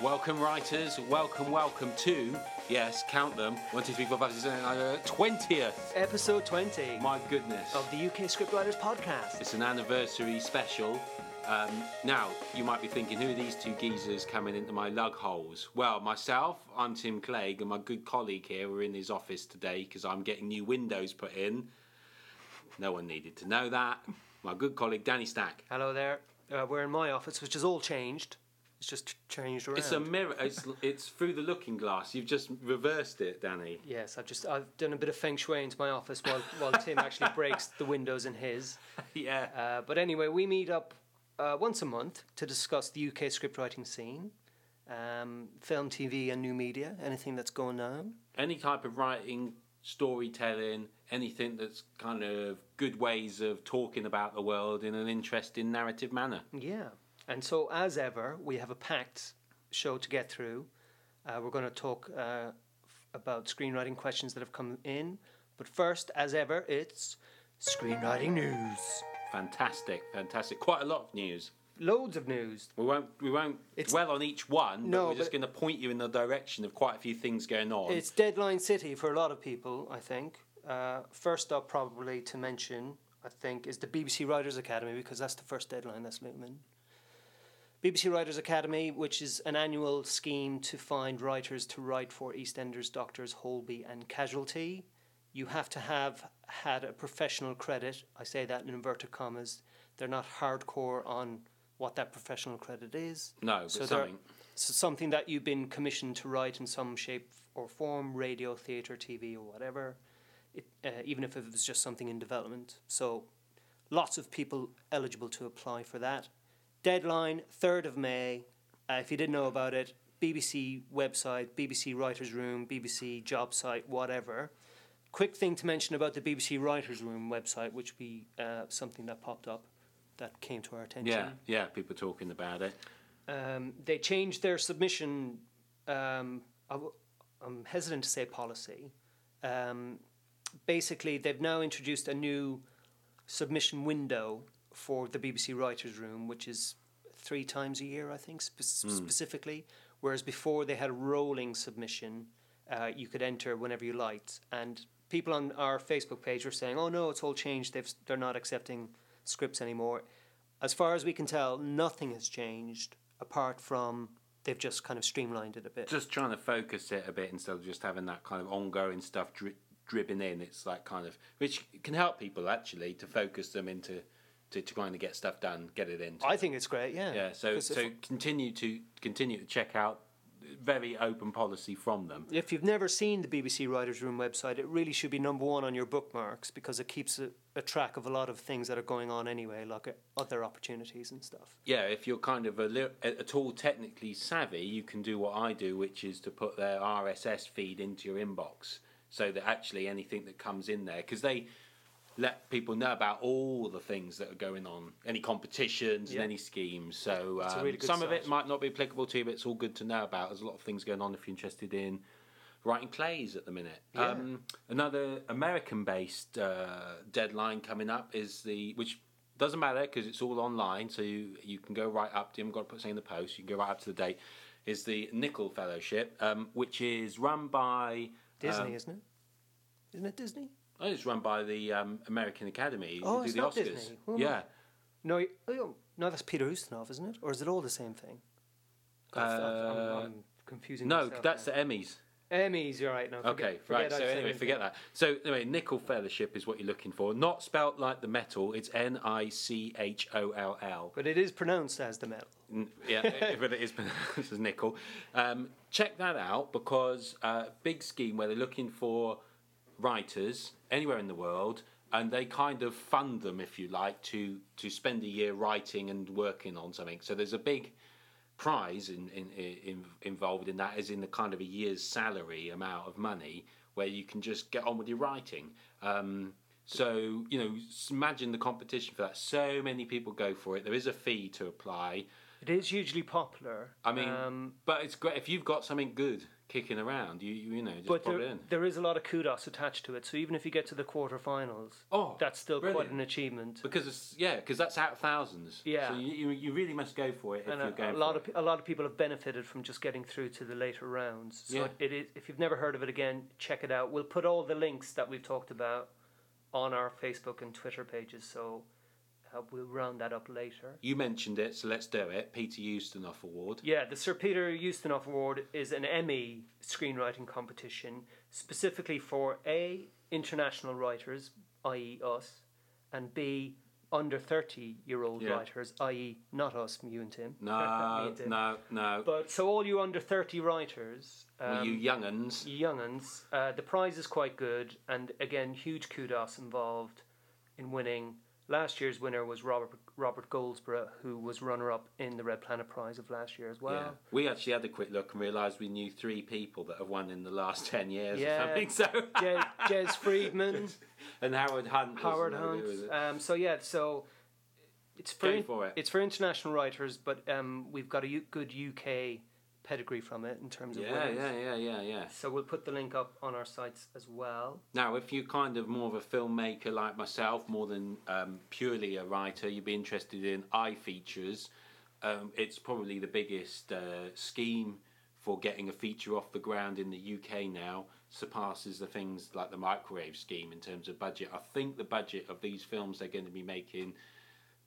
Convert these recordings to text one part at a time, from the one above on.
Welcome, writers. Welcome, welcome to, yes, count them. One, two, three, four, five, six, seven, eight, nine, uh, 20th. Episode 20 My goodness. of the UK Scriptwriters Podcast. It's an anniversary special. Um, now, you might be thinking, who are these two geezers coming into my lug holes? Well, myself, I'm Tim Clegg, and my good colleague here, we're in his office today because I'm getting new windows put in. No one needed to know that. My good colleague, Danny Stack. Hello there. Uh, we're in my office, which has all changed. It's just changed around. It's a mirror. It's, it's through the looking glass. You've just reversed it, Danny. Yes, I've just I've done a bit of feng shui into my office while, while Tim actually breaks the windows in his. yeah. Uh, but anyway, we meet up uh, once a month to discuss the UK scriptwriting scene, um, film, TV, and new media, anything that's going on. any type of writing, storytelling, anything that's kind of good ways of talking about the world in an interesting narrative manner. Yeah. And so, as ever, we have a packed show to get through. Uh, we're going to talk uh, f- about screenwriting questions that have come in. But first, as ever, it's screenwriting news. Fantastic, fantastic. Quite a lot of news. Loads of news. We won't we won't It's- dwell on each one, No, but we're just but- going to point you in the direction of quite a few things going on. It's Deadline City for a lot of people, I think. Uh, first up, probably to mention, I think, is the BBC Writers Academy because that's the first deadline that's looming. BBC Writers Academy, which is an annual scheme to find writers to write for EastEnders, Doctors, Holby, and Casualty. You have to have had a professional credit. I say that in inverted commas. They're not hardcore on what that professional credit is. no, so something. So something that you've been commissioned to write in some shape or form, radio, theatre, TV, or whatever, it, uh, even if it was just something in development. So lots of people eligible to apply for that. Deadline, 3rd of May. Uh, if you didn't know about it, BBC website, BBC Writers' Room, BBC job site, whatever. Quick thing to mention about the BBC Writers' Room website, which we uh, something that popped up that came to our attention. Yeah, yeah, people talking about it. Um, they changed their submission. Um, I w- I'm hesitant to say policy. Um, basically, they've now introduced a new submission window for the BBC Writers' Room, which is three times a year, I think, spe- specifically. Whereas before they had a rolling submission, uh, you could enter whenever you liked. And people on our Facebook page were saying, "Oh no, it's all changed. They've, they're not accepting scripts anymore." As far as we can tell, nothing has changed apart from they've just kind of streamlined it a bit. Just trying to focus it a bit instead of just having that kind of ongoing stuff dri- dripping in. It's like kind of which can help people actually to focus them into to, to kind of get stuff done, get it in. I think it's great. Yeah. Yeah, so so continue to continue to check out very open policy from them. if you've never seen the BBC Writers' Room website, it really should be number one on your bookmarks because it keeps a, a track of a lot of things that are going on anyway, like uh, other opportunities and stuff. Yeah, if you're kind of a at all technically savvy, you can do what I do, which is to put their RSS feed into your inbox, so that actually anything that comes in there, because they let people know about all the things that are going on, any competitions Yeah. and any schemes. So um, really some of it might not be applicable to you, but it's all good to know about. There's a lot of things going on if you're interested in writing plays at the minute. Yeah. Um, another American-based uh, deadline coming up is the which doesn't matter because it's all online, so you, you can go right up. to You haven't got to put something in the post. You can go right up to the date. Is the Nicholl Fellowship, um, which is run by Disney, um, isn't it? Isn't it Disney? Oh, it's run by the um, American Academy. Oh, it's do the not Oscars. Disney. I- Yeah, No, oh, no, that's Peter Ustinov, isn't it? Or is it all the same thing? God, I'm- I'm, Uh, confusing no, that's now. the Emmys. Emmys, you're right. No, forget, Okay, forget right. So anyway, anything. forget that. So anyway, Nicholl Fellowship is what you're looking for. Not spelt like the metal. It's N I C H O L L. But it is pronounced as the metal. Yeah, but it is pronounced as nickel. Um, check that out because uh, big scheme where they're looking for writers anywhere in the world, and they kind of fund them, if you like, to to spend a year writing and working on something. So there's a big prize in, in, in, involved in that, as in the kind of a year's salary amount of money, where you can just get on with your writing. Um, so you know, imagine the competition for that. So many people go for it. There is a fee to apply. It is hugely popular. I mean, um, but it's great if you've got something good kicking around. You you, you know just but pop there, it in. there is a lot of kudos attached to it. So even if you get to the quarterfinals, Oh, that's still quite an achievement. Because it's yeah, because that's out of thousands. Yeah. So you, you, you really must go for it if and you're a, going a lot of it. a lot of people have benefited from just getting through to the later rounds. So Yeah. it is, if you've never heard of it again, check it out. We'll put all the links that we've talked about on our Facebook and Twitter pages. So we'll round that up later. You mentioned it, so let's do it. Peter Ustinov Award. Yeah, the Sir Peter Ustinov Award is an Emmy screenwriting competition specifically for A, international writers, i.e., us, and B, under 30 year old Yeah. writers, i.e., not us, you and Tim. No, and Tim. no, no. But so, all you under 30 writers, Well, um, you younguns. younguns, uh, the prize is quite good, and again, huge kudos involved in winning. Last year's winner was Robert Robert Goldsborough, who was runner up in the Red Planet Prize of last year as well. yeah. We actually had a quick look and realised we knew three people that have won in the last 10 years Yeah. or something. So Je- Jez Friedman, and Howard Hunt. Howard Hunt. guy, was it? Um, so yeah, so it's for, for it. it's for international writers, but um, we've got a U- good UK pedigree from it in terms of yeah, winners. yeah, yeah, yeah, yeah. So we'll put the link up on our sites as well. Now, if you're kind of more of a filmmaker like myself, more than um, purely a writer, you'd be interested in iFeatures. Um, it's probably the biggest uh, scheme for getting a feature off the ground in the UK now. Surpasses the things like the microwave scheme in terms of budget. I think the budget of these films they're going to be making,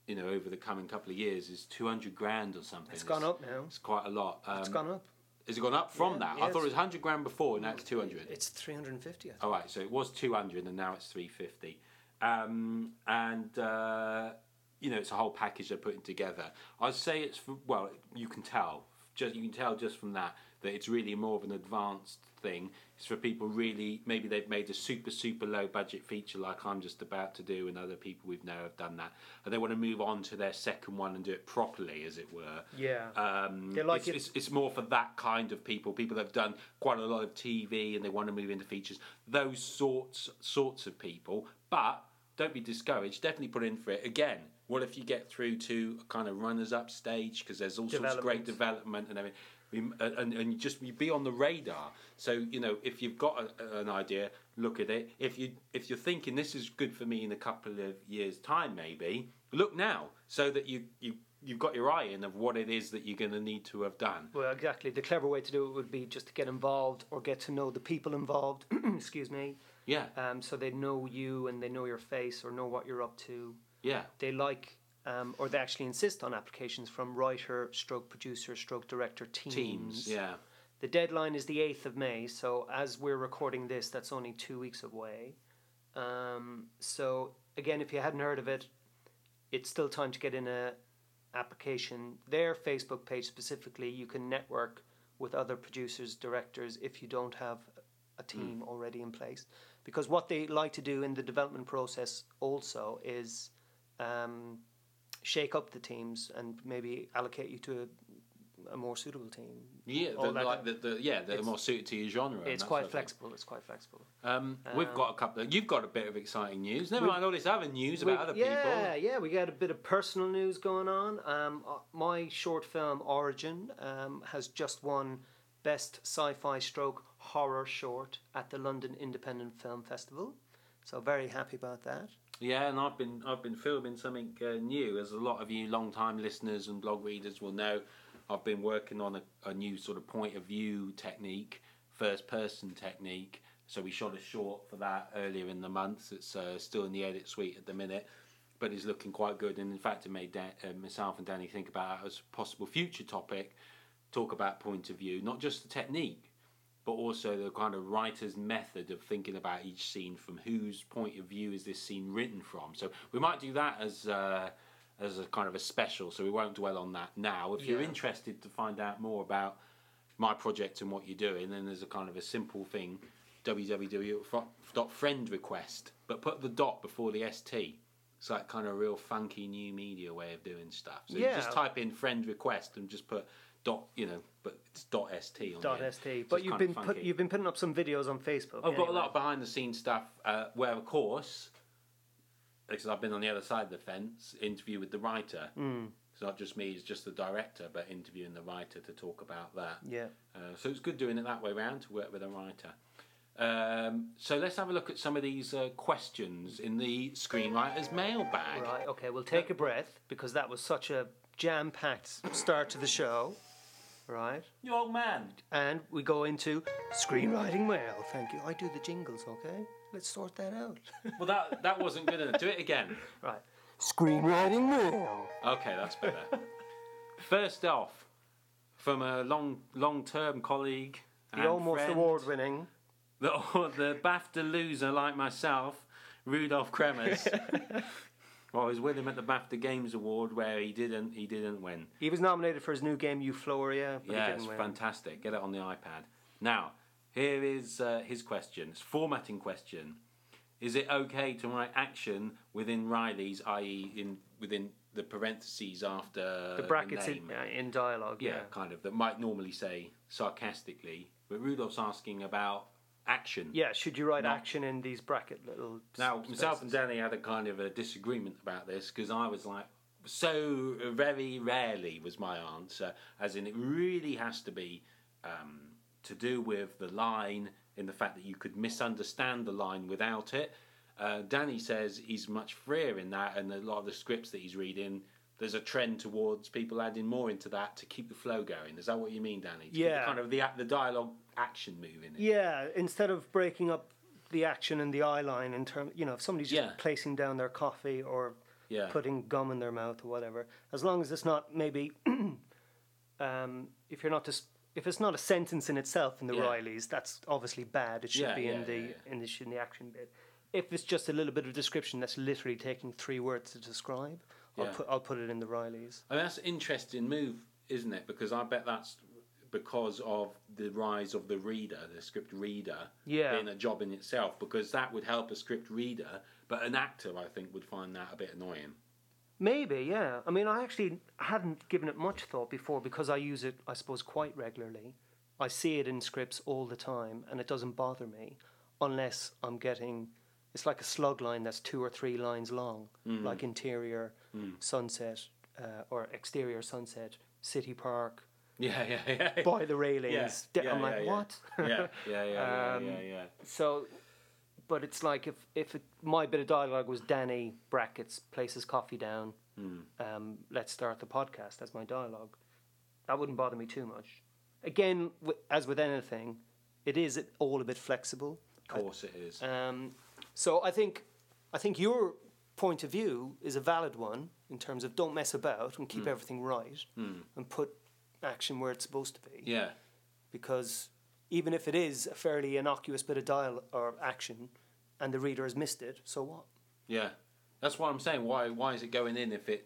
you know, over the coming couple of years is two hundred grand or something. It's gone up now. It's quite a lot. Um, It's gone up. Has it gone up from Yeah, that? yeah, I thought it was hundred grand before, and now it's two hundred. It's 350, I think. All right, so it was 200 and now it's 350. Um, and, uh, you know, it's a whole package they're putting together. I'd say it's, well, you can tell, just you can tell just from that, that it's really more of an advanced thing. It's for people really, maybe they've made a super, super low budget feature like I'm just about to do, and other people we've know have done that. And they want to move on to their second one and do it properly, as it were. Yeah. Um, They like it's, it- it's, it's more for that kind of people. People that have done quite a lot of TV and they want to move into features. Those sorts sorts of people. But don't be discouraged. Definitely put in for it. Again, what if you get through to a kind of runners up stage because there's all sorts of great development and everything. And, and just you be on the radar. So you know if you've got a, an idea, look at it. If you if you're thinking this is good for me in a couple of years' time, maybe look now so that you you you've got your eye in of what it is that you're going to need to have done. Well, exactly. The clever way to do it would be just to get involved or get to know the people involved. excuse me. Yeah, Um, so they know you and they know your face or know what you're up to. yeah, They like, um, or they actually insist on applications from writer, stroke producer, stroke director teams. teams. Yeah, The deadline is the 8th of May, so as we're recording this, that's only two weeks away. Um, so, again, if you hadn't heard of it, it's still time to get in a application. Their Facebook page specifically, you can network with other producers, directors if you don't have a team already in place. Because what they like to do in the development process also is um, shake up the teams and maybe allocate you to a, a more suitable team. yeah. The, like the, the yeah, they're more suited to your genre. It's quite sort of thing. flexible. It's quite flexible. Um, we've Um, got a couple. Of, you've got a bit of exciting news. Never mind all this other news about other yeah, people. yeah, we got a bit of personal news going on. Um, uh, my short film Origin um, has just won Best Sci-Fi Stroke Horror Short at the London Independent Film Festival. So very happy about that. Yeah, and I've been I've been filming something uh, new, as a lot of you long-time listeners and blog readers will know. I've been working on a, a new sort of point of view technique, first-person technique. So we shot a short for that earlier in the month. It's uh, still in the edit suite at the minute, but it's looking quite good. And in fact, it made uh, myself and Danny think about it as a possible future topic. Talk about point of view, not just the technique, but also the kind of writer's method of thinking about each scene from whose point of view is this scene written from. So we might do that as uh, as a kind of a special. So we won't dwell on that now. If you're interested to find out more about my project and what you're doing, then there's a kind of a simple thing www.friend request, but put the dot before the st. It's like kind of a real funky new media way of doing stuff. So Yeah. you just type in friend request and just put dot, you know, but it's dot st on Dot st. But you've been put, you've been putting up some videos on Facebook. I've got a lot of behind the scenes stuff uh, where, of course, because I've been on the other side of the fence, interview with the writer. Hmm. It's not just me; it's just the director, but interviewing the writer to talk about that. Yeah. Uh, so it's good doing it that way around to work with a writer. Um, so let's have a look at some of these uh, questions in the screenwriter's mailbag. Right. Okay. We'll take a breath because that was such a jam-packed start to the show. Right. You old man. And we go into screenwriting mail. Thank you. I do the jingles. Okay. Let's sort that out. Well, that that wasn't good enough. Do it again. right. Screenwriting mail. Okay, that's better. First off, from a long long term colleague. The and almost friend, award-winning. The, the BAFTA loser like myself, Rudolf Kremers. well, I was with him at the BAFTA Games Award where he didn't he didn't win. He was nominated for his new game Eufloria, but yeah, it's win. fantastic. Get it on the iPad. Now, here is uh, his question. It's a formatting question. Is it okay to write action within wrylies, i.e., in within the parentheses after the brackets in, name? uh, in dialogue. yeah, Yeah. kind of. That might normally say sarcastically, but Rudolf's asking about action. Yeah. Should you write Not- action in these bracket little? Now, s- myself and? Danny had a kind of a disagreement about this because I was like, so very rarely was my answer, as in it really has to be um, to do with the line in the fact that you could misunderstand the line without it. Uh, Danny says he's much freer in that, and a lot of the scripts that he's reading, there's a trend towards people adding more into that to keep the flow going. Is that what you mean, Danny? To Yeah. kind of the the dialogue action moving. Yeah. Instead of breaking up the action and the eye line in terms, you know, if somebody's just Yeah. placing down their coffee or Yeah. putting gum in their mouth or whatever, as long as it's not maybe, um, if you're not just. If it's not a sentence in itself in the Yeah. wrylies, that's obviously bad. It should Yeah, be in the in the in the action bit. If it's just a little bit of description that's literally taking three words to describe, I'll Yeah. put I'll put it in the wrylies. I mean, that's an interesting move, isn't it? Because I bet that's because of the rise of the reader, the script reader, Yeah. being a job in itself. Because that would help a script reader, but an actor, I think, would find that a bit annoying. Maybe, yeah. I mean, I actually hadn't given it much thought before because I use it, I suppose, quite regularly. I see it in scripts all the time, and it doesn't bother me unless I'm getting. It's like a slug line that's two or three lines long, mm-hmm. like interior, sunset, uh, or exterior sunset, city park, Yeah, yeah, yeah. by the railings. Yeah, I'm like, yeah. what? yeah, yeah, yeah, yeah, Um, yeah, yeah. So, but it's like if if it, my bit of dialogue was Danny brackets places coffee down. Hmm. Um, let's start the podcast. That's my dialogue. That wouldn't bother me too much. Again, w- as with anything, it is all a bit flexible. Of course it is. Um, so I think I think your point of view is a valid one in terms of don't mess about and keep everything right and put action where it's supposed to be yeah, because even if it is a fairly innocuous bit of dial or action and the reader has missed it, so what? yeah. That's what I'm saying. Why, why is it going in if it,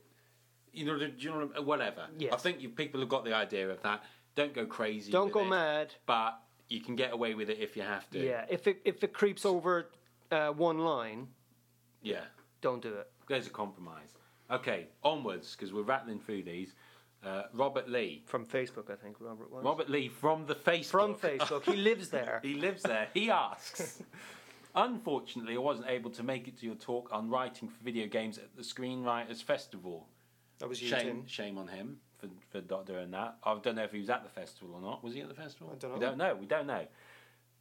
you know, you know, whatever. Yes. I think you, people have got the idea of that. Don't go crazy. Don't go it, mad. But you can get away with it if you have to. Yeah, if it if it creeps over uh, one line, Yeah. Don't do it. There's a compromise. Okay, onwards because we're rattling through these. Uh, Robert Lee. From Facebook, I think Robert was. Robert Lee from the Facebook. From Facebook, he lives there. he lives there. He asks. Unfortunately, I wasn't able to make it to your talk on writing for video games at the Screenwriters Festival. That was you, Shame, Tim. shame on him for for not doing that. I don't know if he was at the festival or not. Was he at the festival? I don't know. We don't know. We don't know.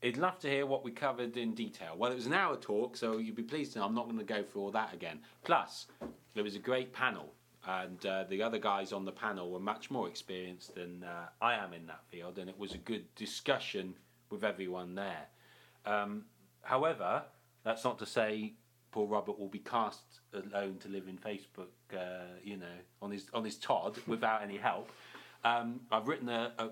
He'd love to hear what we covered in detail. Well, it was an hour talk, so you'd be pleased to know I'm not going to go through all that again. Plus, it was a great panel, and uh, the other guys on the panel were much more experienced than uh, I am in that field, and it was a good discussion with everyone there. Um, however, that's not to say poor Robert will be cast alone to live in Facebook, uh, you know, on his on his Todd without any help. Um, I've written a, a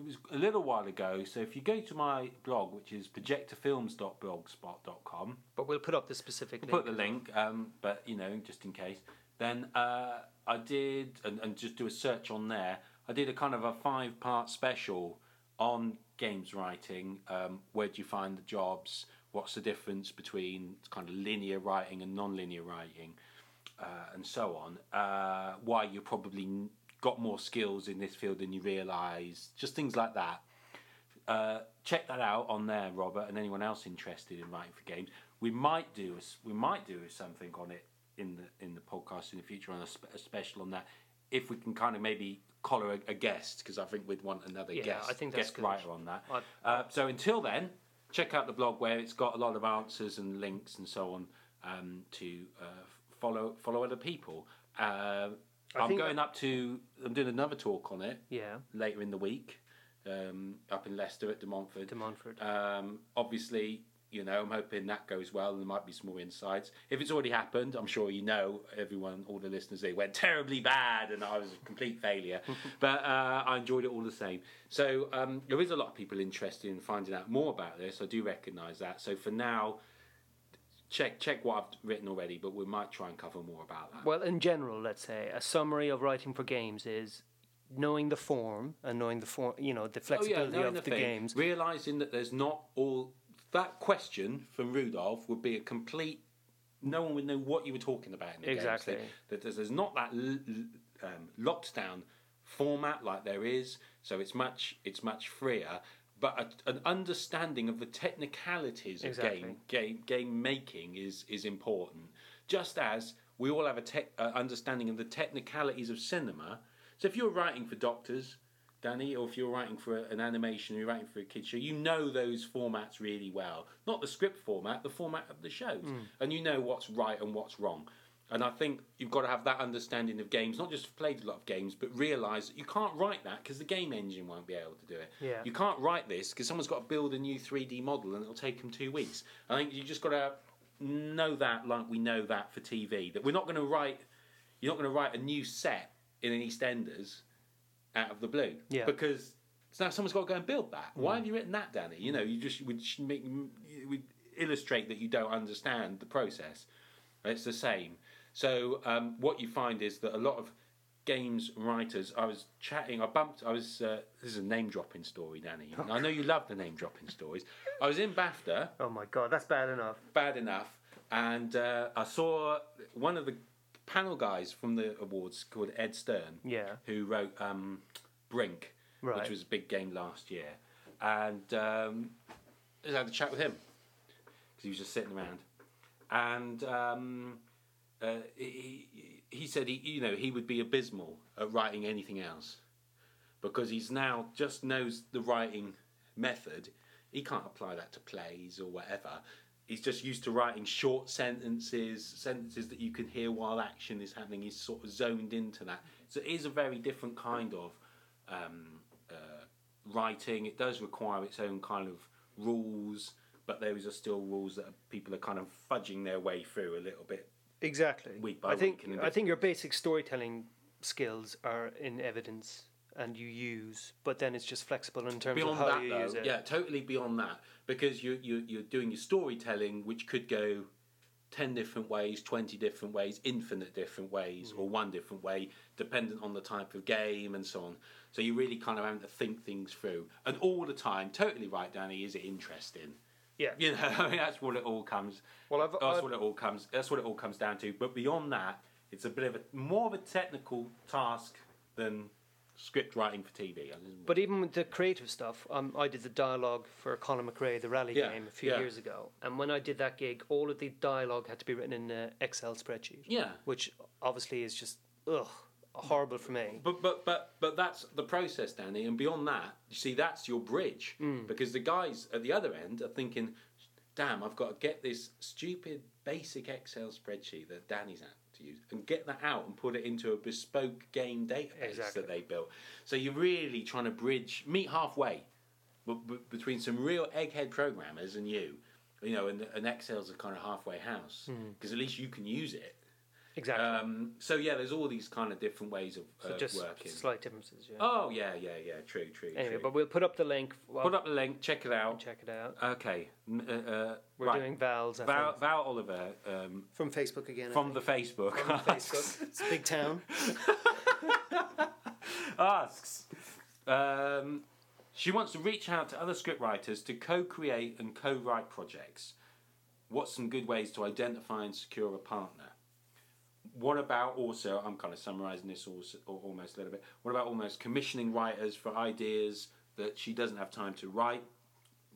it was a little while ago. So if you go to my blog, which is projectorfilms.blogspot.com, But we'll put up the specific link. put the link, um, but you know, just in case. Then uh, I did, and, and just do a search on there. I did a kind of a five-part special on games writing. Um, where do you find the jobs? What's the difference between kind of linear writing and non-linear writing, uh, and so on. Uh, why you probably got more skills in this field than you realise. Just things like that. Uh, check that out on there, Robert, and anyone else interested in writing for games. We might do a, we might do something on it in the in the podcast in the future on a, spe- a special on that if we can kind of maybe collar a, a guest because I think we'd want another Yeah, guest I think that's guest good. writer on that. Uh, so until then, check out the blog where it's got a lot of answers and links and so on um, to uh, follow follow other people. I I'm going up to. I'm doing another talk on it Yeah, later in the week, um, up in Leicester at De Montfort. De Montfort. Um, obviously, you know, I'm hoping that goes well and there might be some more insights. If it's already happened, I'm sure you know, everyone, all the listeners, it went terribly bad and I was a complete failure. but uh, I enjoyed it all the same. So um, there is a lot of people interested in finding out more about this. I do recognise that. So for now, check check what I've written already, but we might try and cover more about that. Well, in general, let's say a summary of writing for games is knowing the form and knowing the form, you know, the flexibility knowing of the, games. Realizing that there's not all that question from Rudolf would be a complete. No one would know what you were talking about in the Exactly. game. So that there's, there's not that l- l- um, locked down format like there is. So it's much it's much freer. But a, an understanding of the technicalities of game game game making is is important. Just as we all have a tech uh, understanding of the technicalities of cinema. So if you're writing for doctors, Danny, or if you're writing for an animation, or you're writing for a kids show, you know those formats really well. Not the script format, the format of the shows, and you know what's right and what's wrong. And I think you've got to have that understanding of games, not just played a lot of games, but realise that you can't write that because the game engine won't be able to do it. Yeah. You can't write this because someone's got to build a new 3D model and it'll take them two weeks. I think you just got to know that like we know that for TV. That we're not going to write, you're not going to write a new set in an EastEnders out of the blue. Yeah. Because so now someone's got to go and build that. Why have mm. you written that, Danny? You know, you just would make would illustrate that you don't understand the process. It's the same. So um, what you find is that a lot of games writers. I was chatting. I bumped. I was. Uh, this is a name dropping story, Danny. I know you love the name dropping stories. I was in BAFTA Oh my god, that's bad enough. bad enough. And uh, I saw one of the panel guys from the awards called Ed Stern, Yeah. who wrote um, Brink, Right. which was a big game last year. And um, I had a chat with him because he was just sitting around. And um, uh, he, he said he, you know, he would be abysmal at writing anything else because he's now just knows the writing method. He can't apply that to plays or whatever. He's just used to writing short sentences, sentences that you can hear while action is happening. He's sort of zoned into that. So it is a very different kind of um, uh, writing. It does require its own kind of rules, but there is a still rules that people are kind of fudging their way through a little bit. Exactly. Week by I think week I think your basic storytelling skills are in evidence and you use, but then it's just flexible in terms beyond of how that, you though, use it. yeah, totally beyond that, because you you you're doing your storytelling, which could go ten different ways, twenty different ways, infinite different ways, mm. or one different way, dependent on the type of game and so on. So you really kind of have to think things through, and all the time, totally right, Danny. Is it interesting? Yeah. You know, I mean, that's what it all comes. Well, I've- that's I've- what it all comes. That's what it all comes down to. But beyond that, it's a bit of a more of a technical task than script writing for TV. But even with the creative stuff, um, I did the dialogue for Colin McRae, the rally Yeah, game, a few yeah. years ago. And when I did that gig, all of the dialogue had to be written in an Excel spreadsheet. Yeah. Which obviously is just, ugh, horrible for me. But but but but that's the process, Danny. And beyond that, you see, that's your bridge mm. because the guys at the other end are thinking, "Damn, I've got to get this stupid basic Excel spreadsheet that Danny's at to use and get that out and put it into a bespoke game database Exactly. that they built." So you're really trying to bridge, meet halfway, b- b- between some real egghead programmers and you. You know, and, and Excel's a kind of halfway house mm. because at least you can use it. Exactly. Um, so yeah, there's all these kind of different ways of so uh, just working. slight differences, yeah. Oh yeah, yeah, yeah. True, true. anyway, true. but we'll put up the link. Well, put up the link. Check it out. Check it out. Okay. Uh, uh, We're right. doing Val's. I Val, think. Val Oliver um, From Facebook again. From the Facebook From Facebook. it's a big town. asks. Um, she wants to reach out to other scriptwriters to co-create and co-write projects. What's some good ways to identify and secure a partner? What about also? I'm kind of summarising this also, almost a little bit. What about almost commissioning writers for ideas that she doesn't have time to write?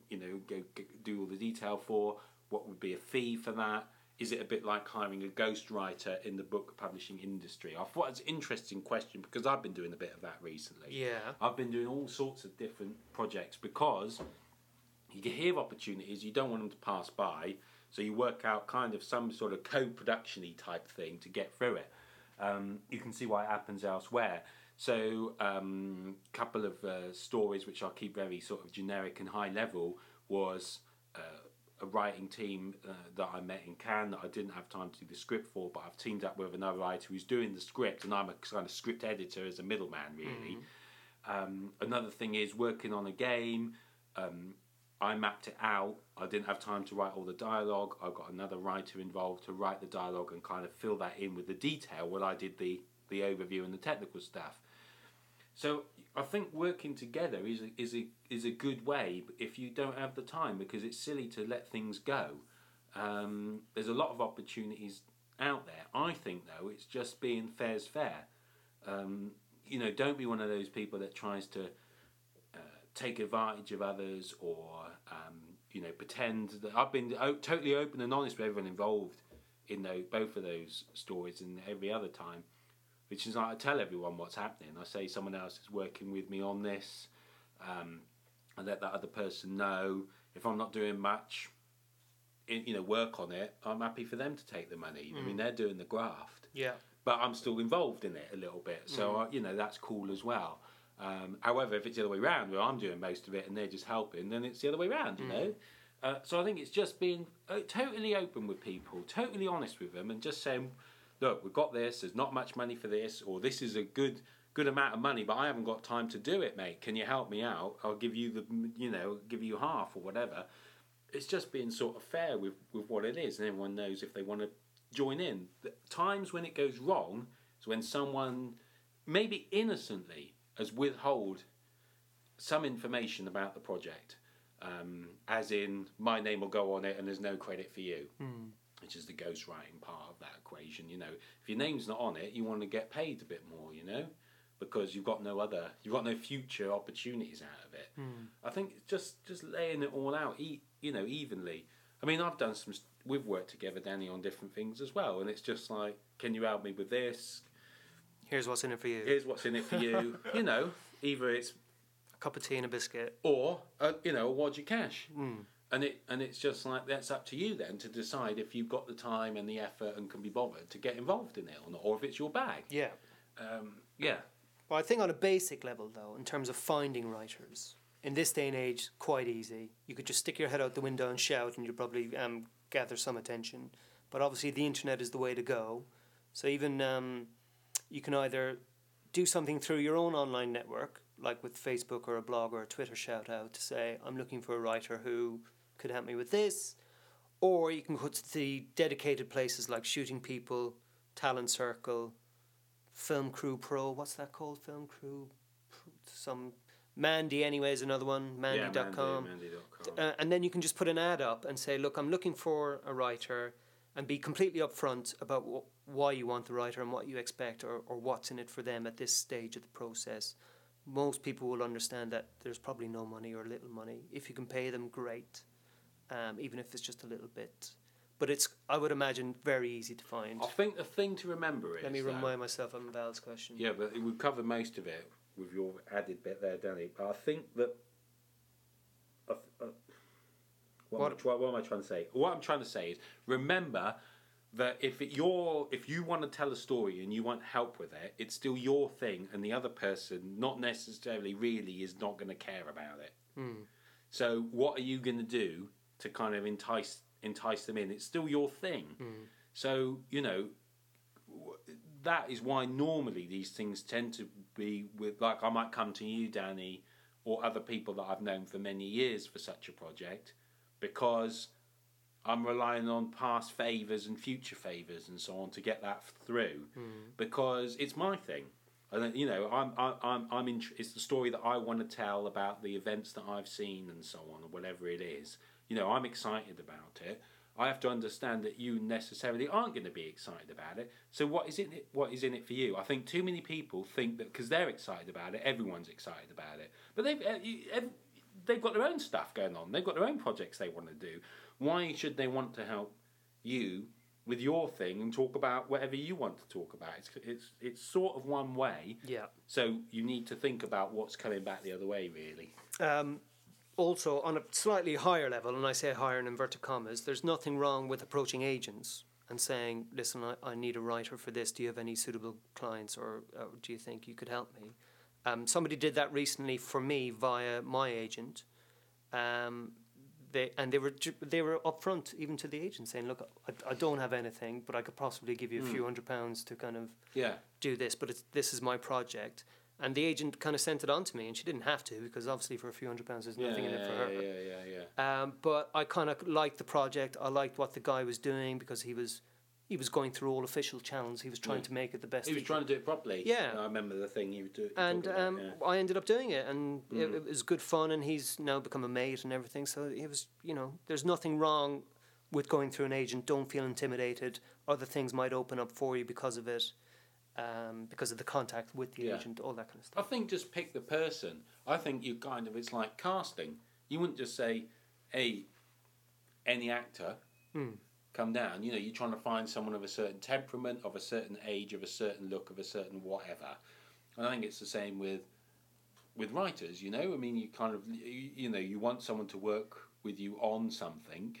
You know, go, go do all the detail for. What would be a fee for that? is it a bit like hiring a ghostwriter in the book publishing industry? I thought it's an interesting question because I've been doing a bit of that recently. Yeah. I've been doing all sorts of different projects because you get hear opportunities, you don't want them to pass by, so you work out kind of some sort of co-production type thing to get through it. Um, you can see why it happens elsewhere. So, a um, couple of uh, stories which I'll keep very sort of generic and high level was uh, a writing team uh, that I met in Cannes that I didn't have time to do the script for, but I've teamed up with another writer who's doing the script, and I'm a kind of script editor as a middleman, really. Mm-hmm. Um, another thing is working on a game. Um, I mapped it out. I didn't have time to write all the dialogue. I got another writer involved to write the dialogue and kind of fill that in with the detail while I did the, the overview and the technical stuff. So I think working together is a, is a is a good way if you don't have the time because it's silly to let things go. Um, there's a lot of opportunities out there. I think though it's just being fair's fair. Um, you know, don't be one of those people that tries to take advantage of others or um, you know pretend that I've been totally open and honest with everyone involved in those, both of those stories and every other time which is like I tell everyone what's happening. I say someone else is working with me on this. Um, I let that other person know. If I'm not doing much, in, you know, work on it, I'm happy for them to take the money. Mm. I mean, mm. they're doing the graft. Yeah. But I'm still involved in it a little bit, so mm. I, you know that's cool as well. Um, however, if it's the other way around, where I'm doing most of it and they're just helping, then it's the other way around, you mm. know. Uh, so I think it's just being uh, totally open with people, totally honest with them, and just saying, look, we've got this. There's not much money for this, or this is a good good amount of money, but I haven't got time to do it, mate. Can you help me out? I'll give you the you know give you half or whatever. It's just being sort of fair with with what it is, and everyone knows if they want to join in. The times when it goes wrong is when someone maybe innocently has withhold some information about the project. Um, as in, my name will go on it and there's no credit for you. Mm which is the ghostwriting part of that equation. You know, if your name's not on it, you want to get paid a bit more. You know, because you've got no other, you've got no future opportunities out of it. Mm. I think just just laying it all out, e- you know, evenly. I mean, I've done some. We've worked together, Danny, on different things as well, and it's just like, can you help me with this? Here's what's in it for you. Here's what's in it for you. you know, either it's a cup of tea and a biscuit, or uh, you know, a wad of cash. Mm and it and it's just like that's up to you then to decide if you've got the time and the effort and can be bothered to get involved in it or not, or if it's your bag. Yeah. Um, yeah. Well, I think on a basic level, though, in terms of finding writers, in this day and age, quite easy. You could just stick your head out the window and shout, and you'd probably um, gather some attention. But obviously, the internet is the way to go. So even um, you can either do something through your own online network, like with Facebook or a blog or a Twitter shout out to say, I'm looking for a writer who could help me with this. Or you can go to the dedicated places like Shooting People, Talent Circle, Film Crew Pro. What's that called? Film Crew. Some Mandy anyway is another one. Mandy.com. Yeah, Mandy, Mandy.com. Uh, and then you can just put an ad up and say, look, I'm looking for a writer, and be completely upfront about wh- why you want the writer and what you expect or, or what's in it for them at this stage of the process. Most people will understand that there's probably no money or little money. If you can pay them, great um, even if it's just a little bit. But it's, I would imagine, very easy to find. I think the thing to remember is. Let me remind myself of Val's question. Yeah, but we've covered most of it with your added bit there, Danny. But I think that. Uh, uh, what, what? Am I, what, am I trying to say? What I'm trying to say is remember that if it, you're if you want to tell a story and you want help with it, it's still your thing, and the other person not necessarily really is not going to care about it. Mm. So what are you going to do to kind of entice entice them in. It's still your thing. Mm. So you know that is why normally these things tend to be with like I might come to you, Danny, or other people that I've known for many years for such a project, because I'm relying on past favours and future favours and so on to get that through, mm. because it's my thing. And you know, I'm I'm I'm in. It's the story that I want to tell about the events that I've seen and so on, or whatever it is you know, I'm excited about it. I have to understand that you necessarily aren't going to be excited about it. So what is it? What is in it for you? I think too many people think that because they're excited about it, everyone's excited about it. But they've uh, they've got their own stuff going on. They've got their own projects they want to do. Why should they want to help you with your thing and talk about whatever you want to talk about. It's it's it's sort of one way. Yeah. So you need to think about what's coming back the other way, really. Um, also, on a slightly higher level, and I say higher in inverted commas, there's nothing wrong with approaching agents and saying, "Listen, I, I need a writer for this. Do you have any suitable clients, or, or do you think you could help me?" Um, somebody did that recently for me via my agent. Um, they and they were they were upfront even to the agent saying, "Look, I, I don't have anything, but I could possibly give you a few hundred pounds to kind of Yeah. do this, but it's, this is my project." And the agent kind of sent it on to me, and she didn't have to because obviously for a few hundred pounds, there's Yeah, nothing in it for her. yeah, yeah, yeah, yeah. Um, but I kind of liked the project. I liked what the guy was doing because he was he was going through all official channels. He was trying Yeah. to make it the best. He was trying to do it properly. Yeah. I remember the thing he was doing. and um, I ended up doing it, and it, Mm. it was good fun. And he's now become a mate and everything. So it was, you know, there's nothing wrong with going through an agent. Don't feel intimidated. Other things might open up for you because of it, um, because of the contact with the Yeah. agent, all that kind of stuff. I think just pick the person. I think you kind of it's like casting. You wouldn't just say, "Hey, any actor, Mm. Come down." You know, you're trying to find someone of a certain temperament, of a certain age, of a certain look, of a certain whatever. And I think it's the same with with writers. You know, I mean, you kind of you, you know you want someone to work with you on something.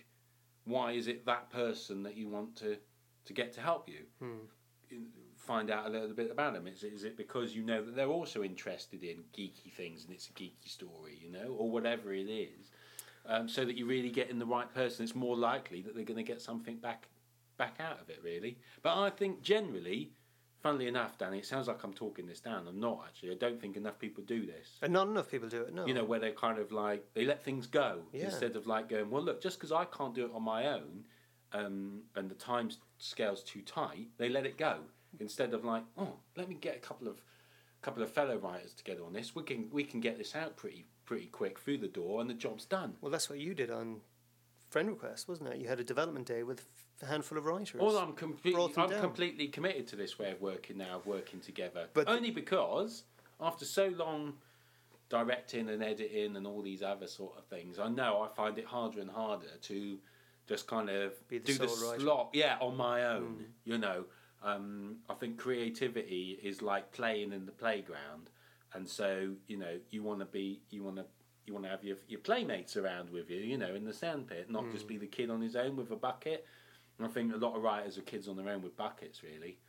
Why is it that person that you want to to get to help you? Hmm. find out a little bit about them? Is it, is it because you know that they're also interested in geeky things and it's a geeky story, you know, or whatever it is, um, so that you really get in the right person? It's more likely that they're going to get something back back out of it, really. But I think generally, funnily enough, Danny, it sounds like I'm talking this down. I'm not actually. I don't think enough people do this. And not enough people do it. No. You know, where they're kind of like they let things go Yeah. instead of like going, well, look, just because I can't do it on my own, um, and the time scale's too tight, they let it go instead of like, oh, let me get a couple of couple of fellow writers together on this. We can we can get this out pretty pretty quick through the door, and the job's done. Well, that's what you did on Friend Request, wasn't it? You had a development day with a handful of writers. Well, I'm completely I'm down. completely committed to this way of working now, of working together. But- only because after so long directing and editing and all these other sort of things, I know I find it harder and harder to just kind of Be the do the writer. slot, yeah, on my own. You know, um, I think creativity is like playing in the playground, and so you know you want to be you want to. You want to have your, your playmates around with you, you know, in the sandpit, not just mm. be the kid on his own with a bucket. And I think a lot of writers are kids on their own with buckets, really.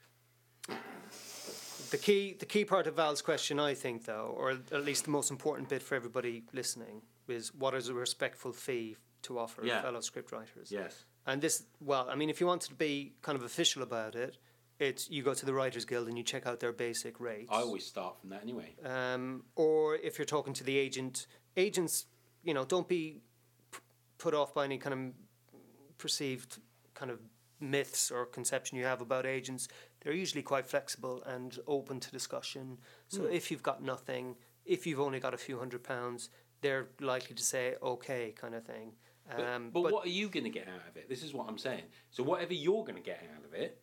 The key, the key part of Val's question, I think, though, or at least the most important bit for everybody listening, is what is a respectful fee to offer Yeah. fellow scriptwriters? Yes. And this, well, I mean, if you wanted to be kind of official about it, it's you go to the Writers Guild and you check out their basic rates. I always start from that anyway. Um, or if you're talking to the agent, agents, you know, don't be p- put off by any kind of perceived kind of myths or conception you have about agents. They're usually quite flexible and open to discussion. So Hmm. if you've got nothing, if you've only got a few hundred pounds, they're likely to say okay, kind of thing. But, Um, but, what are you going to get out of it? This is what I'm saying. So whatever you're going to get out of it,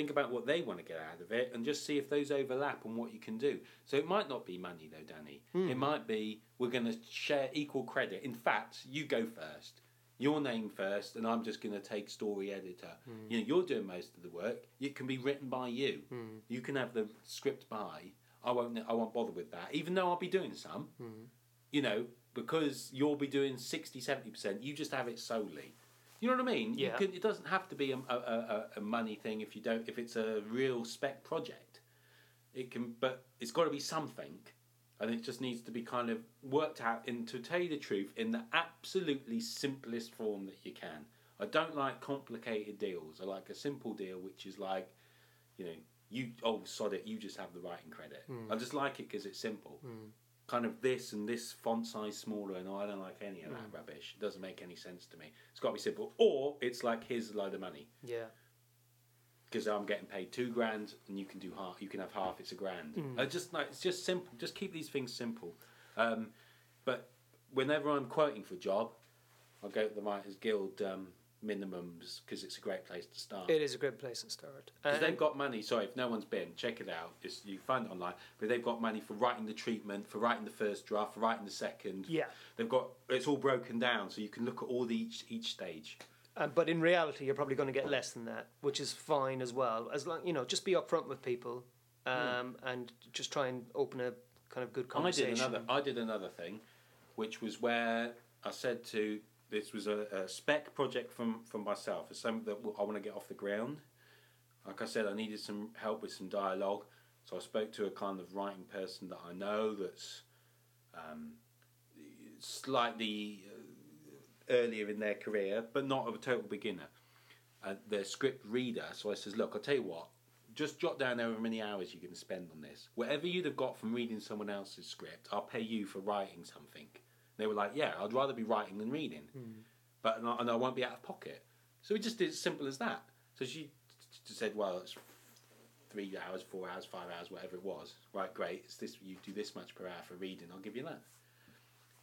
think about what they want to get out of it, and just see if those overlap and what you can do. So it might not be money though, Danny. Hmm. It might be we're going to share equal credit. In fact, you go first. Your name first, and I'm just going to take story editor. Hmm. You know, you're doing most of the work. It can be written by you. Hmm. You can have the script by. I won't. I won't bother with that, even though I'll be doing some you know, because you'll be doing 60, 70%, you just have it solely. You know what I mean? Yeah. Can, it doesn't have to be a, a, a, a money thing if you don't if it's a real spec project. It can, but it's got to be something, and it just needs to be kind of worked out. In to tell you the truth, in the absolutely simplest form that you can. I don't like complicated deals. I like a simple deal, which is like, you know, you oh sod it, you just have the writing credit. Hmm. I just like it because it's simple hmm. Kind of this and this font size smaller, and I don't like any of that rubbish. It doesn't make any sense to me. It's got to be simple, or it's like here's a load of money yeah. because I'm getting paid two grand, and you can do half. You can have half. It's a grand. I just like it's just simple. Just keep these things simple. Um, but whenever I'm quoting for a job, I go to the Writers Guild um, minimums because it's a great place to start. It is a great place to start. Because And- they've got money. Sorry, if no one's been, check it out. It's, you find it online. But they've got money for writing the treatment, for writing the first draft, for writing the second. Yeah. They've got it's all broken down, so you can look at all the each each stage. Uh, but in reality, you're probably going to get less than that, which is fine as well. As long you know, just be upfront with people, um, and just try and open a kind of good conversation. I did another. I did another thing, which was where I said to this was a, a spec project from from myself. It's something that I want to get off the ground. Like I said, I needed some help with some dialogue, so I spoke to a kind of writing person that I know that's um, slightly uh, earlier in their career, but not a total beginner. Uh, their script reader. So I says, look, I'll tell you what. Just jot down however many hours you're going to spend on this. Whatever you'd have got from reading someone else's script, I'll pay you for writing something. They were like, yeah, I'd rather be writing than reading, hmm. but and I, and I won't be out of pocket. So we just did as simple as that. So she just said, well, it's three hours, four hours, five hours, whatever it was. Right, great. It's this. You do this much per hour for reading. I'll give you that.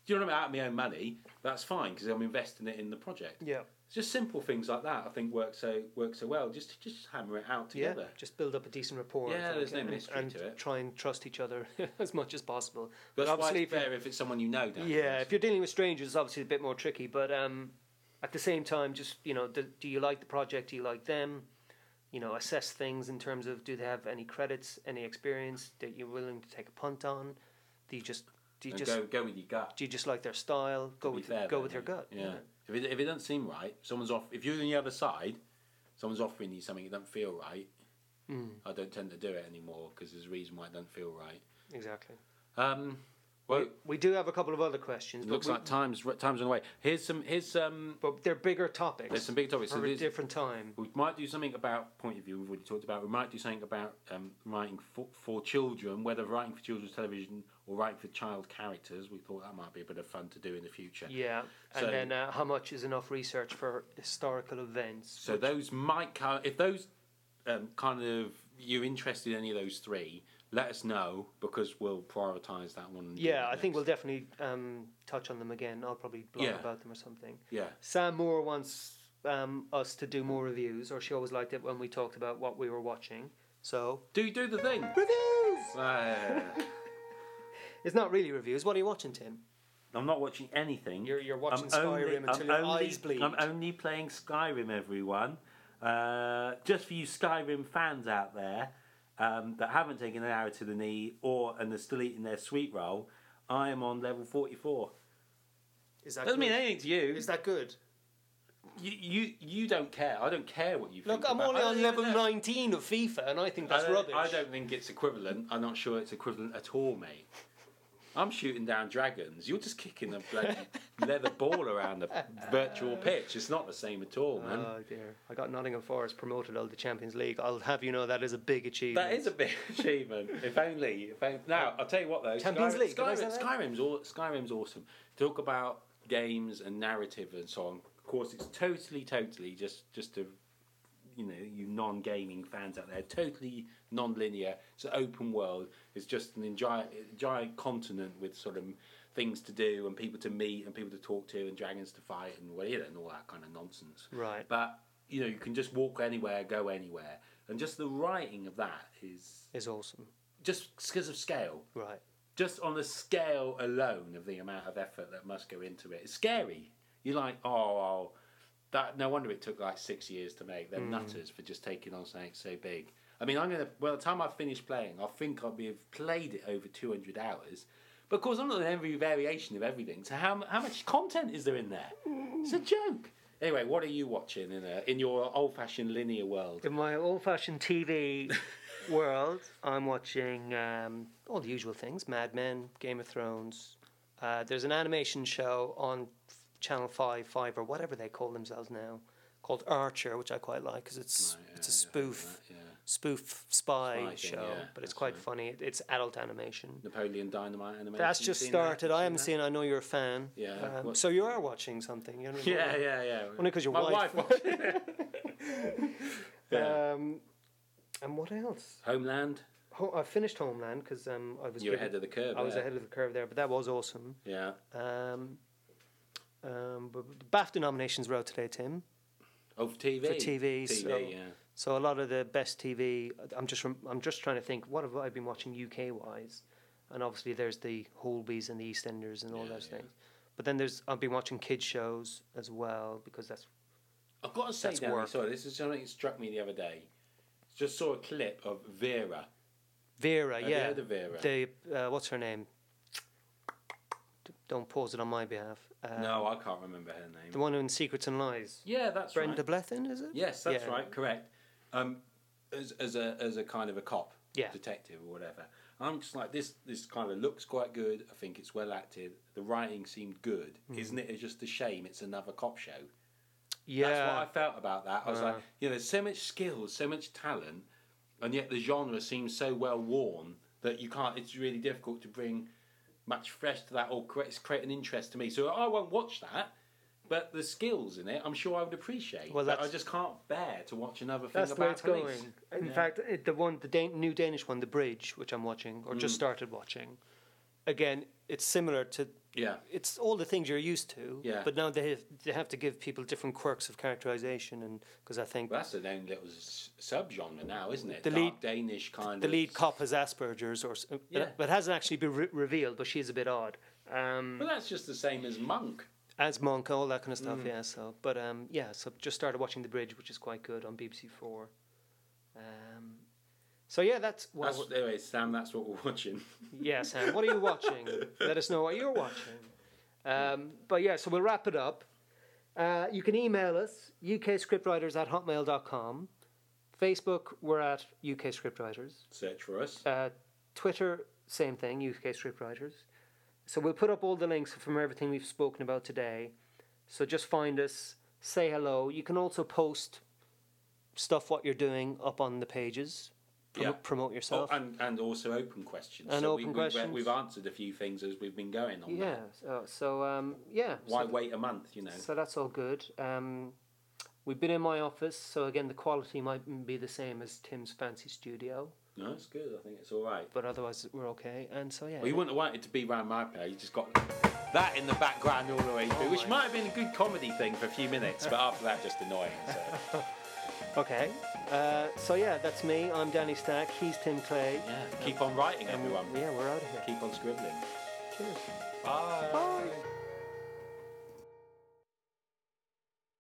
Do you know what I mean? Out of my own money, that's fine because I'm investing it in the project. Yeah, It's just simple things like that. I think work so work so well. Just just hammer it out together. yeah. Just build up a decent rapport. Yeah, there's no and, mystery and to it. Try and trust each other as much as possible. But But obviously, it's if better if it's someone you know. Don't Yeah, if you're dealing with strangers, it's obviously a bit more tricky. But um, at the same time, just you know, do, do you like the project? Do you like them? You know, assess things in terms of do they have any credits, any experience that you're willing to take a punt on? Do you just do you And just go go with your gut. do you just like their style? Go with fair, go with your gut. Yeah. If it if it doesn't seem right, someone's off. If you're on the other side, someone's offering you something that doesn't feel right. Mm, I don't tend to do it anymore because there's a reason why it doesn't feel right. exactly. Um, well, we, we do have a couple of other questions. it looks we- like time's time's on the way. Here's some here's some but they're bigger topics. there's some big topics. So for a different time. We might do something about point of view. We've already talked about. We might do something about um, writing for, for children, whether writing for children's television or writing for child characters. We thought that might be a bit of fun to do in the future. Yeah, and then uh, how much is enough research for historical events? So those might come if those um, kind of you're interested in any of those three. Let us know because we'll prioritise that one. Yeah, I think we'll definitely um, touch on them again. I'll probably blog Yeah. about them or something. Yeah, Sam Moore wants um, us to do more reviews, or she always liked it when we talked about what we were watching. So do do the thing. reviews. Uh, It's not really reviews. What are you watching, Tim? I'm not watching anything. You're you're watching I'm Skyrim only, until I'm your only, eyes bleed. I'm only playing Skyrim, everyone. Uh, just for you Skyrim fans out there um, that haven't taken an arrow to the knee or and are still eating their sweet roll, I am on level 44. Is that Doesn't good? mean anything to you. Is that good? You, you. you don't care. I don't care what you think. Look, I'm about- only on level know. 19 of FIFA, and I think that's don't, rubbish. I don't think it's equivalent. I'm not sure it's equivalent at all, mate. I'm shooting down dragons. You're just kicking a bloody leather ball around a virtual pitch. It's not the same at all, man. Oh dear! I got Nottingham Forest promoted out of the Champions League. I'll have you know that is a big achievement. That is a big achievement. if only. If only. Now, I'll tell you what though. Champions Skyrim, League, did I say Skyrim. Skyrim's, all, Skyrim's awesome. Talk about games and narrative and so on. Of course, it's totally, totally just just to you know you non-gaming fans out there. Totally non-linear. It's an open world. It's just an giant, giant continent with sort of things to do and people to meet and people to talk to and dragons to fight and well, you know, and all that kind of nonsense. Right. But you know, you can just walk anywhere, go anywhere, and just the writing of that is Is awesome. just because of scale. Right. Just on the scale alone of the amount of effort that must go into it, it's scary. You're like, oh, oh that. No wonder it took like six years to make. They're nutters for just taking on something so big. I mean, I'm gonna. By the time I finish playing, I think I'll be have played it over 200 hours. But of course, I'm not in every variation of everything. So how how much content is there in there? It's a joke. Anyway, what are you watching in a, in your old-fashioned linear world? In my old-fashioned TV world, I'm watching um, all the usual things: Mad Men, Game of Thrones. Uh, there's an animation show on Channel Five, Five, or whatever they call themselves now, called Archer, which I quite like because it's Right, it's a yeah, yeah, spoof yeah. spoof spy, show, yeah, but it's quite right. funny. It, it's adult animation. Napoleon Dynamite animation. That's just seen that? started. I haven't seen. I know you're a fan. Yeah, Um, so you are watching something. You know, Yeah, yeah, yeah. Only 'cause your My wife- watched it. yeah. Um, and what else? Homeland. Ho- I finished Homeland because um, I was You're ahead of the curve. I was ahead of the curve there, but that was awesome. Yeah. Um, um, but the BAFTA nominations were out today, Tim. Oh, for TV. For TV, TV, so- yeah. So a lot of the best TV. I'm just I'm just trying to think. What have I been watching UK wise? And obviously there's the Holbys and the EastEnders and all Yeah, those yeah. things. But then there's I've been watching kids shows as well because that's I've got to say, Danny, work. sorry, this is something that struck me the other day. Just saw a clip of Vera. Vera, Have you yeah. heard of Vera? The uh, what's her name? Don't pause it on my behalf. Uh, no, I can't remember her name. the one in Secrets and Lies. Yeah, that's Brenda right. Blethyn, is it? Yes, that's Yeah. right. Correct. Um, as, as a as a kind of a cop, Yeah. detective or whatever. I'm just like this. This kind of looks quite good. I think it's well acted. The writing seemed good. Hmm. Isn't it? It's just a shame it's another cop show. Yeah. That's what I felt about that. I was Uh. like, you know, there's so much skill, so much talent, and yet the genre seems so well worn that you can't. It's really difficult to bring much fresh to that or create, create an interest to me. So I won't watch that. But the skills in it, I'm sure I would appreciate. Well, But I just can't bear to watch another thing That's the about way it's police. going. In Yeah. fact, it, the one, the Dan- new Danish one, The Bridge, which I'm watching or just Mm. started watching. Again, it's similar to. Yeah, It's all the things you're used to. Yeah. But now they have, they have to give people different quirks of characterization, and because I think well, that's the own little s- subgenre now, isn't it? The Dark lead- Danish kind the of. lead cop has Asperger's, or s- Yeah. but it hasn't actually been re- revealed. But she's a bit odd. Um, Well, that's just the same as Monk. as monk, all that kind of Mm. stuff. Yeah. So, but um, yeah. So just started watching The Bridge, which is quite good on BBC Four. Um, so yeah, that's well, That's, anyway, Sam, that's what we're watching. yeah, Sam. What are you watching? Let us know what you're watching. Um, but yeah, so we'll wrap it up. Uh, you can email us ukscriptwriters at hotmail.com. Facebook, we're at UK Scriptwriters. Search for us. Uh, Twitter, same thing, UK Scriptwriters. So we'll put up all the links from everything we've spoken about today. So just find us, say hello. You can also post stuff what you're doing up on the pages. Yeah. Promote Oh, yourself. and, and also open questions. And so open we, questions. We've, we've answered a few things as we've been going on. yeah. that. So, so um, yeah. Why so, wait a month? You know. so that's all good. Um, we've been in my office, so again the quality might be the same as Tim's fancy studio, No, it's good. I think it's all right. but otherwise we're okay. And so yeah. Well, you wouldn't have wanted to be around my place. You just got that in the background all the way through, Oh which might have been a good comedy thing for a few minutes, but after that, just annoying. So Okay. Uh, so yeah, that's me. I'm Danny Stack. He's Tim Clague. yeah, keep on writing, everyone. yeah, we're out of here. Keep on scribbling. Cheers. Bye. Bye.